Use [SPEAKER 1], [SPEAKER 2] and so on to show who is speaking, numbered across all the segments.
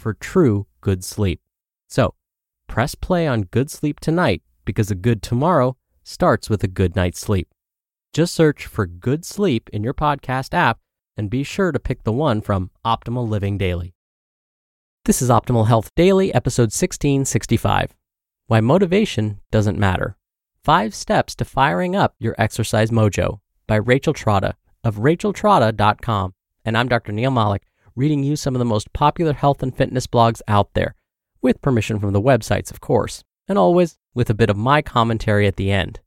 [SPEAKER 1] for true good sleep. So, press play on good sleep tonight because a good tomorrow starts with a good night's sleep. Just search for good sleep in your podcast app and be sure to pick the one from Optimal Living Daily. This is Optimal Health Daily, episode 1665 Why Motivation Doesn't Matter. Five Steps to Firing Up Your Exercise Mojo by Rachel Trotta of racheltrotta.com. And I'm Dr. Neal Malik, reading you some of the most popular health and fitness blogs out there, with permission from the websites, of course, and always with a bit of my commentary at the end.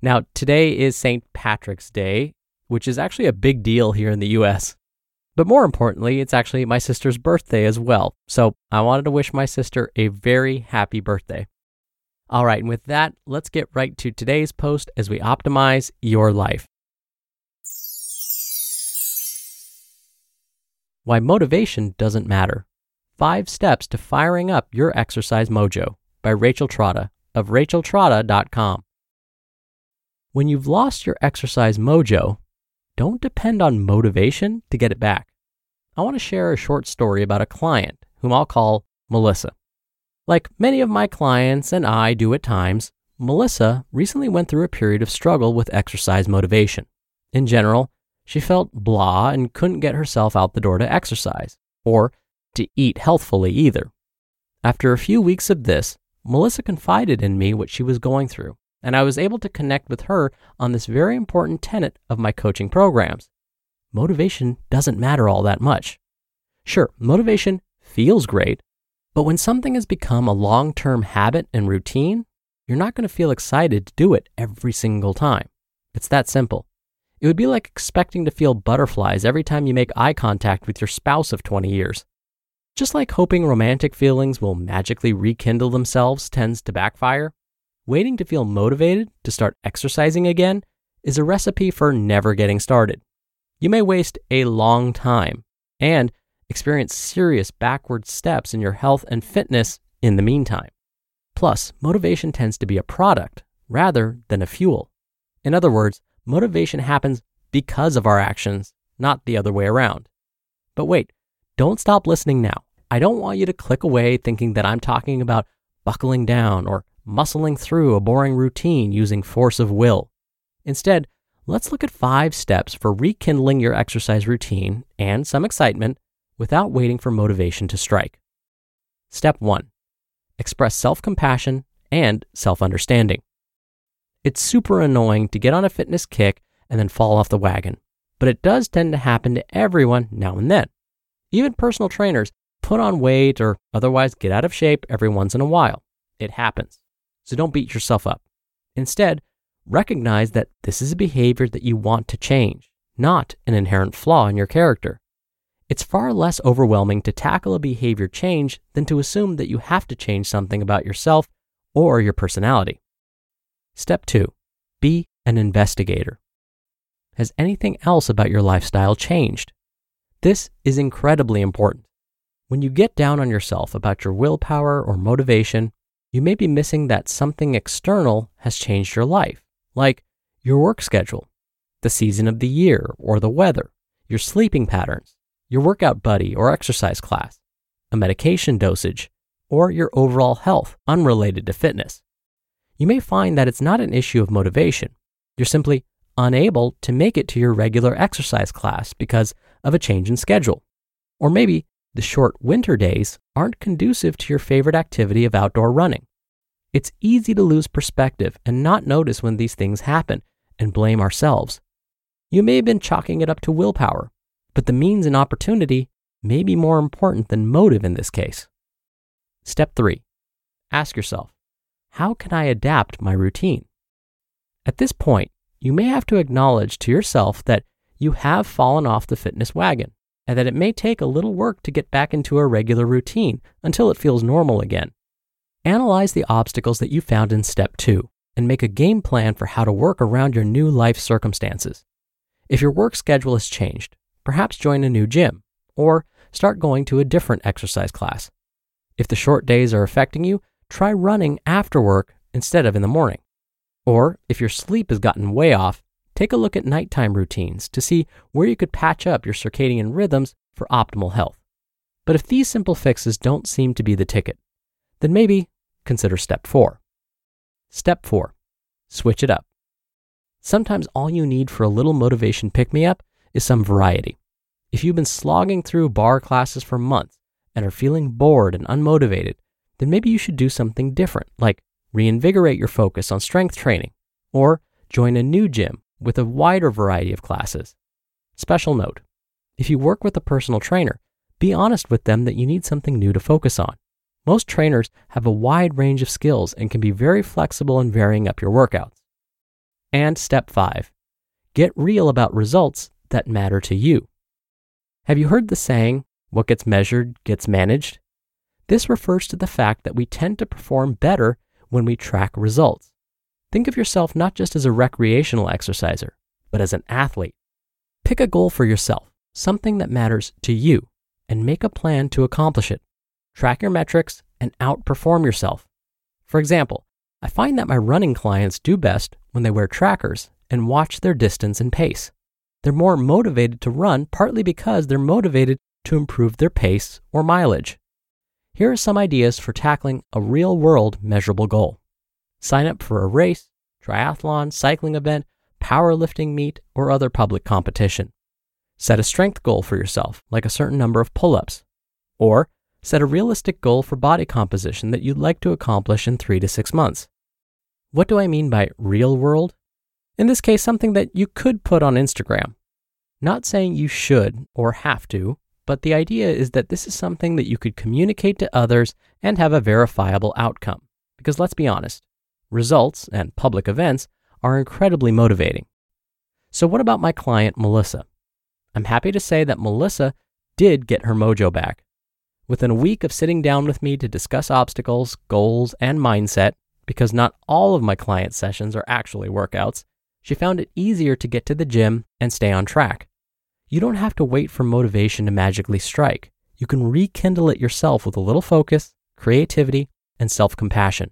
[SPEAKER 1] Now, today is St. Patrick's Day, which is actually a big deal here in the US. But more importantly, it's actually my sister's birthday as well. So I wanted to wish my sister a very happy birthday. All right, and with that, let's get right to today's post as we optimize your life. Why Motivation Doesn't Matter Five Steps to Firing Up Your Exercise Mojo by Rachel Trotta of racheltrotta.com. When you've lost your exercise mojo, don't depend on motivation to get it back. I want to share a short story about a client whom I'll call Melissa. Like many of my clients and I do at times, Melissa recently went through a period of struggle with exercise motivation. In general, she felt blah and couldn't get herself out the door to exercise or to eat healthfully either. After a few weeks of this, Melissa confided in me what she was going through and I was able to connect with her on this very important tenet of my coaching programs. Motivation doesn't matter all that much. Sure, motivation feels great, but when something has become a long term habit and routine, you're not going to feel excited to do it every single time. It's that simple. It would be like expecting to feel butterflies every time you make eye contact with your spouse of 20 years. Just like hoping romantic feelings will magically rekindle themselves tends to backfire, waiting to feel motivated to start exercising again is a recipe for never getting started. You may waste a long time and experience serious backward steps in your health and fitness in the meantime. Plus, motivation tends to be a product rather than a fuel. In other words, motivation happens because of our actions, not the other way around. But wait, don't stop listening now. I don't want you to click away thinking that I'm talking about buckling down or muscling through a boring routine using force of will. Instead, let's look at five steps for rekindling your exercise routine and some excitement without waiting for motivation to strike. Step 1 Express self compassion and self understanding. It's super annoying to get on a fitness kick and then fall off the wagon, but it does tend to happen to everyone now and then. Even personal trainers put on weight or otherwise get out of shape every once in a while. It happens so don't beat yourself up. Instead, recognize that this is a behavior that you want to change, not an inherent flaw in your character. It's far less overwhelming to tackle a behavior change than to assume that you have to change something about yourself or your personality. Step 2 Be an investigator. Has anything else about your lifestyle changed? This is incredibly important. When you get down on yourself about your willpower or motivation, you may be missing that something external has changed your life, like your work schedule, the season of the year or the weather, your sleeping patterns, your workout buddy or exercise class, a medication dosage, or your overall health unrelated to fitness. You may find that it's not an issue of motivation. You're simply unable to make it to your regular exercise class because of a change in schedule. Or maybe the short winter days aren't conducive to your favorite activity of outdoor running. It's easy to lose perspective and not notice when these things happen and blame ourselves. You may have been chalking it up to willpower, but the means and opportunity may be more important than motive in this case. Step three, ask yourself, how can I adapt my routine? At this point, you may have to acknowledge to yourself that you have fallen off the fitness wagon and that it may take a little work to get back into a regular routine until it feels normal again. Analyze the obstacles that you found in step two and make a game plan for how to work around your new life circumstances. If your work schedule has changed, perhaps join a new gym or start going to a different exercise class. If the short days are affecting you, try running after work instead of in the morning. Or if your sleep has gotten way off, take a look at nighttime routines to see where you could patch up your circadian rhythms for optimal health. But if these simple fixes don't seem to be the ticket, then maybe consider step four. Step four, switch it up. Sometimes all you need for a little motivation pick me up is some variety. If you've been slogging through barre classes for months, and are feeling bored and unmotivated, then maybe you should do something different, like reinvigorate your focus on strength training or join a new gym with a wider variety of classes. Special note if you work with a personal trainer, be honest with them that you need something new to focus on. Most trainers have a wide range of skills and can be very flexible in varying up your workouts. And step five, get real about results that matter to you. Have you heard the saying, what gets measured gets managed. This refers to the fact that we tend to perform better when we track results. Think of yourself not just as a recreational exerciser, but as an athlete. Pick a goal for yourself, something that matters to you, and make a plan to accomplish it. Track your metrics and outperform yourself. For example, I find that my running clients do best when they wear trackers and watch their distance and pace. They're more motivated to run partly because they're motivated to improve their pace or mileage. Here are some ideas for tackling a real world measurable goal. Sign up for a race, triathlon, cycling event, powerlifting meet, or other public competition. Set a strength goal for yourself, like a certain number of pull ups. Or set a realistic goal for body composition that you'd like to accomplish in three to six months. What do I mean by real world? In this case, something that you could put on Instagram. Not saying you should or have to, but the idea is that this is something that you could communicate to others and have a verifiable outcome. Because let's be honest, results and public events are incredibly motivating. So, what about my client, Melissa? I'm happy to say that Melissa did get her mojo back. Within a week of sitting down with me to discuss obstacles, goals, and mindset, because not all of my client sessions are actually workouts, she found it easier to get to the gym and stay on track. You don't have to wait for motivation to magically strike. You can rekindle it yourself with a little focus, creativity, and self compassion.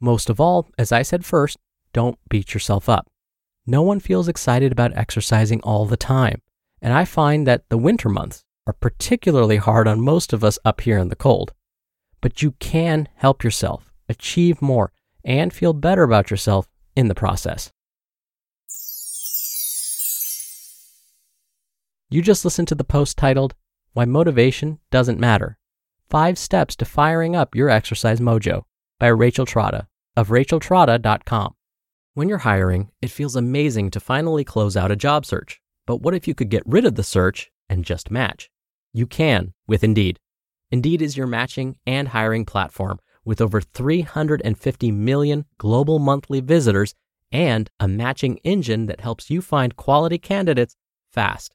[SPEAKER 1] Most of all, as I said first, don't beat yourself up. No one feels excited about exercising all the time, and I find that the winter months are particularly hard on most of us up here in the cold. But you can help yourself, achieve more, and feel better about yourself in the process. You just listened to the post titled, Why Motivation Doesn't Matter Five Steps to Firing Up Your Exercise Mojo by Rachel Trotta of racheltrotta.com. When you're hiring, it feels amazing to finally close out a job search. But what if you could get rid of the search and just match? You can with Indeed. Indeed is your matching and hiring platform with over 350 million global monthly visitors and a matching engine that helps you find quality candidates fast.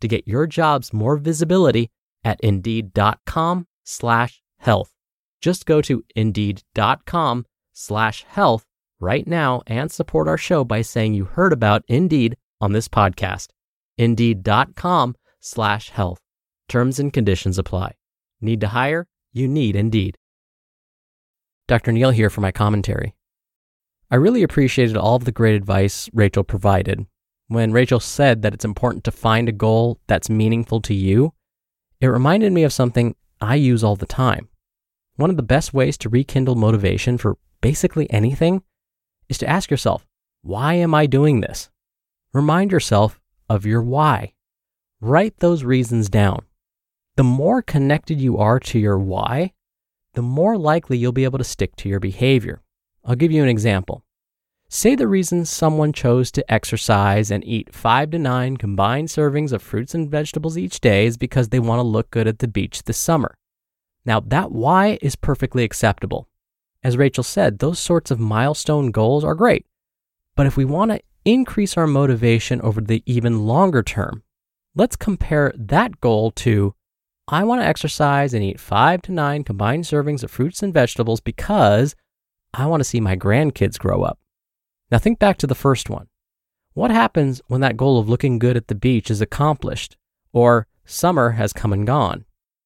[SPEAKER 1] to get your jobs more visibility at indeed.com slash health. Just go to indeed.com slash health right now and support our show by saying you heard about Indeed on this podcast. Indeed.com slash health. Terms and conditions apply. Need to hire? You need Indeed. Dr. Neal here for my commentary. I really appreciated all of the great advice Rachel provided. When Rachel said that it's important to find a goal that's meaningful to you, it reminded me of something I use all the time. One of the best ways to rekindle motivation for basically anything is to ask yourself, why am I doing this? Remind yourself of your why. Write those reasons down. The more connected you are to your why, the more likely you'll be able to stick to your behavior. I'll give you an example. Say the reason someone chose to exercise and eat five to nine combined servings of fruits and vegetables each day is because they want to look good at the beach this summer. Now, that why is perfectly acceptable. As Rachel said, those sorts of milestone goals are great. But if we want to increase our motivation over the even longer term, let's compare that goal to I want to exercise and eat five to nine combined servings of fruits and vegetables because I want to see my grandkids grow up. Now, think back to the first one. What happens when that goal of looking good at the beach is accomplished or summer has come and gone?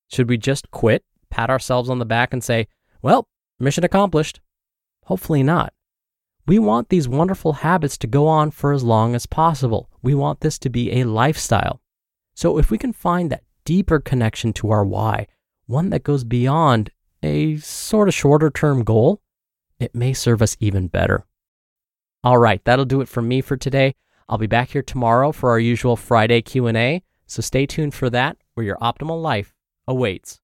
[SPEAKER 1] Should we just quit, pat ourselves on the back, and say, well, mission accomplished? Hopefully not. We want these wonderful habits to go on for as long as possible. We want this to be a lifestyle. So, if we can find that deeper connection to our why, one that goes beyond a sort of shorter term goal, it may serve us even better. All right, that'll do it for me for today. I'll be back here tomorrow for our usual Friday Q&A, so stay tuned for that where your optimal life awaits.